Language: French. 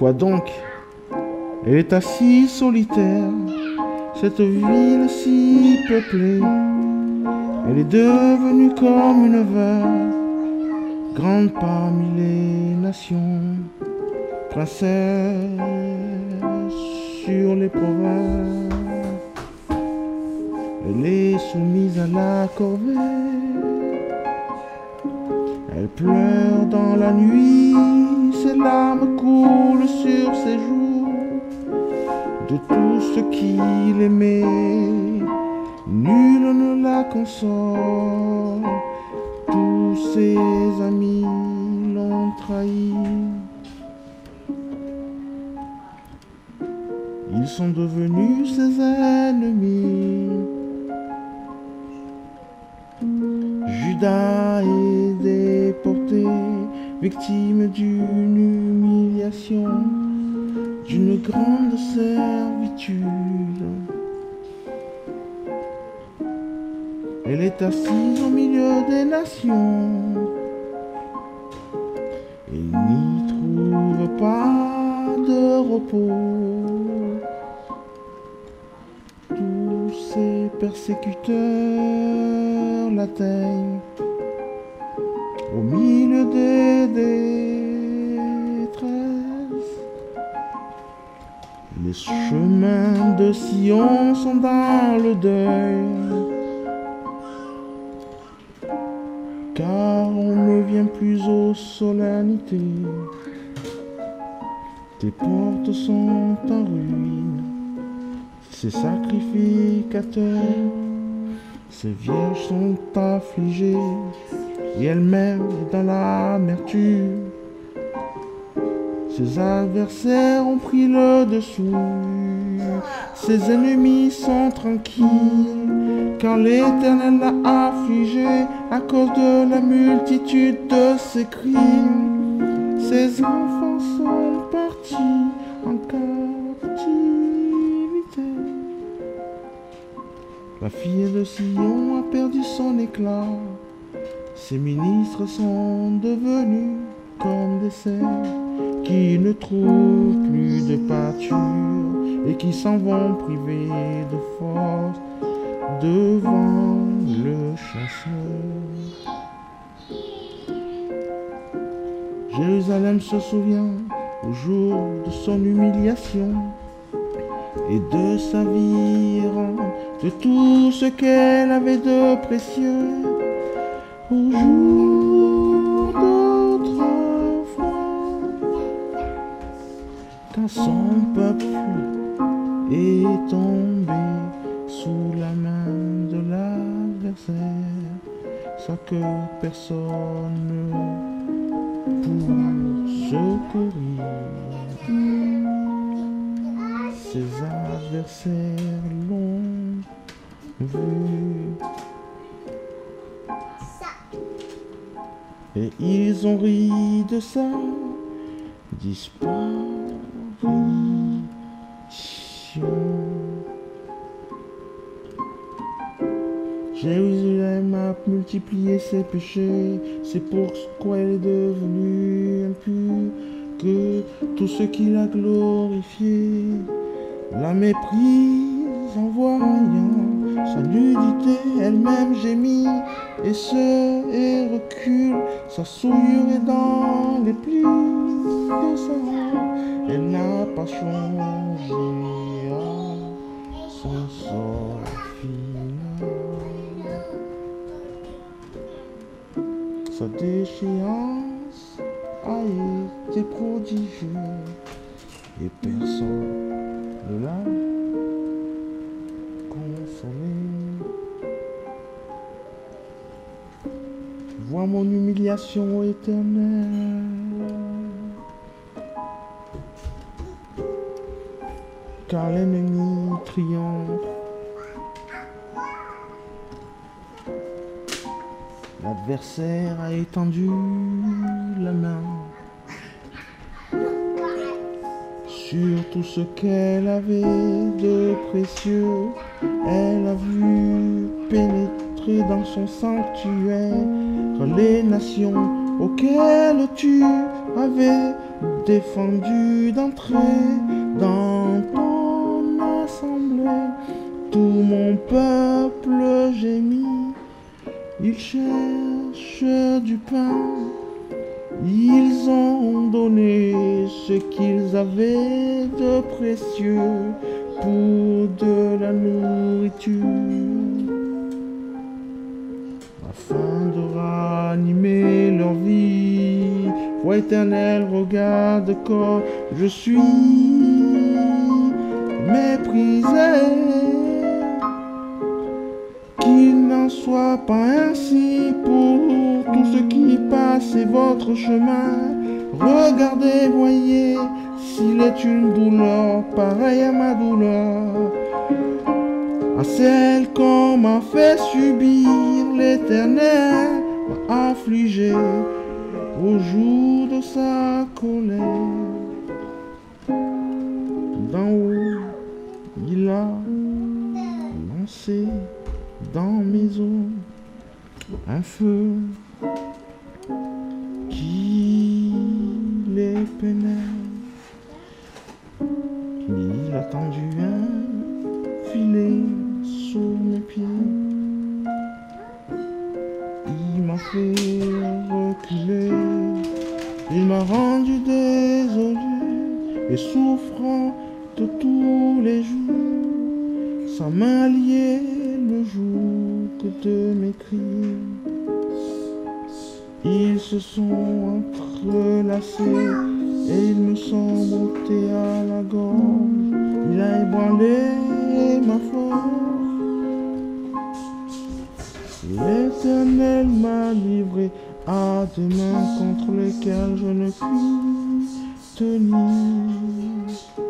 Quoi donc Elle est assise solitaire, cette ville si peuplée. Elle est devenue comme une veuve, grande parmi les nations, princesse sur les provinces. Elle est soumise à la corvée. Elle pleure dans la nuit, ses larmes coulent sur ses joues. De tout ce qu'il aimait, nul ne la console. Tous ses amis l'ont trahi. Ils sont devenus ses ennemis. Judas est victime d'une humiliation, d'une grande servitude. Elle est assise au milieu des nations. et n'y trouve pas de repos. Tous ses persécuteurs l'atteignent au milieu des détresses. Les chemins de Sion sont dans le deuil. car on ne vient plus aux solennités. Tes portes sont en ruine, ces sacrificateurs, ces vierges sont affligées, et elles-mêmes dans l'amertume. Ses adversaires ont pris le dessous, ses ennemis sont tranquilles, car l'Éternel l'a affligé à cause de la multitude de ses crimes. Ses enfants sont partis en captivité. La fille de Sion a perdu son éclat, ses ministres sont devenus comme des cerfs qui ne trouvent plus de pâture et qui s'en vont privés de force devant le chasseur. Jérusalem se souvient au jour de son humiliation et de sa vie de tout ce qu'elle avait de précieux au jour d'autrefois, son peuple est tombé sous la main de l'adversaire, sans que personne pour secourir. Ses adversaires l'ont vu. Et ils ont ri de sa disparition. Jérusalem a multiplié ses péchés, c'est pourquoi elle est devenue impure, que tout ce qui l'a glorifié la méprise en voyant sa nudité, elle-même gémit et se et recule, sa souillure est dans les plis de sa robe, elle n'a pas changé son sort final. Sa déchéance a été prodigieuse et personne ne l'a Vois mon humiliation éternelle. Car l'ennemi triomphe. L'adversaire a étendu la main sur tout ce qu'elle avait de précieux. Elle a vu pénétrer dans son sanctuaire les nations auxquelles tu avait défendu d'entrer dans ton assemblée. Tout mon peuple gémit, il cherche du pain. Ils ont donné ce qu'ils avaient de précieux pour de la nourriture afin de ranimer leur vie. Foi éternel, regarde comme je suis méprisé. N'en soit pas ainsi pour tous ceux qui passent votre chemin. Regardez, voyez s'il est une douleur pareille à ma douleur à celle qu'on m'a fait subir, l'éternel m'a affligé au jour de sa colère. D'en haut, il a lancé dans mes eaux un feu qui les pénètre. Il a tendu un filet sous mes pieds. Il m'a fait reculer. Il m'a rendu désolé et souffrant de tous les jours. Sa main que de mes cris. Ils se sont entrelacés et ils me sont montés à la gorge. Il a ébranlé ma force. L'Éternel m'a livré à des mains contre lesquelles je ne puis tenir.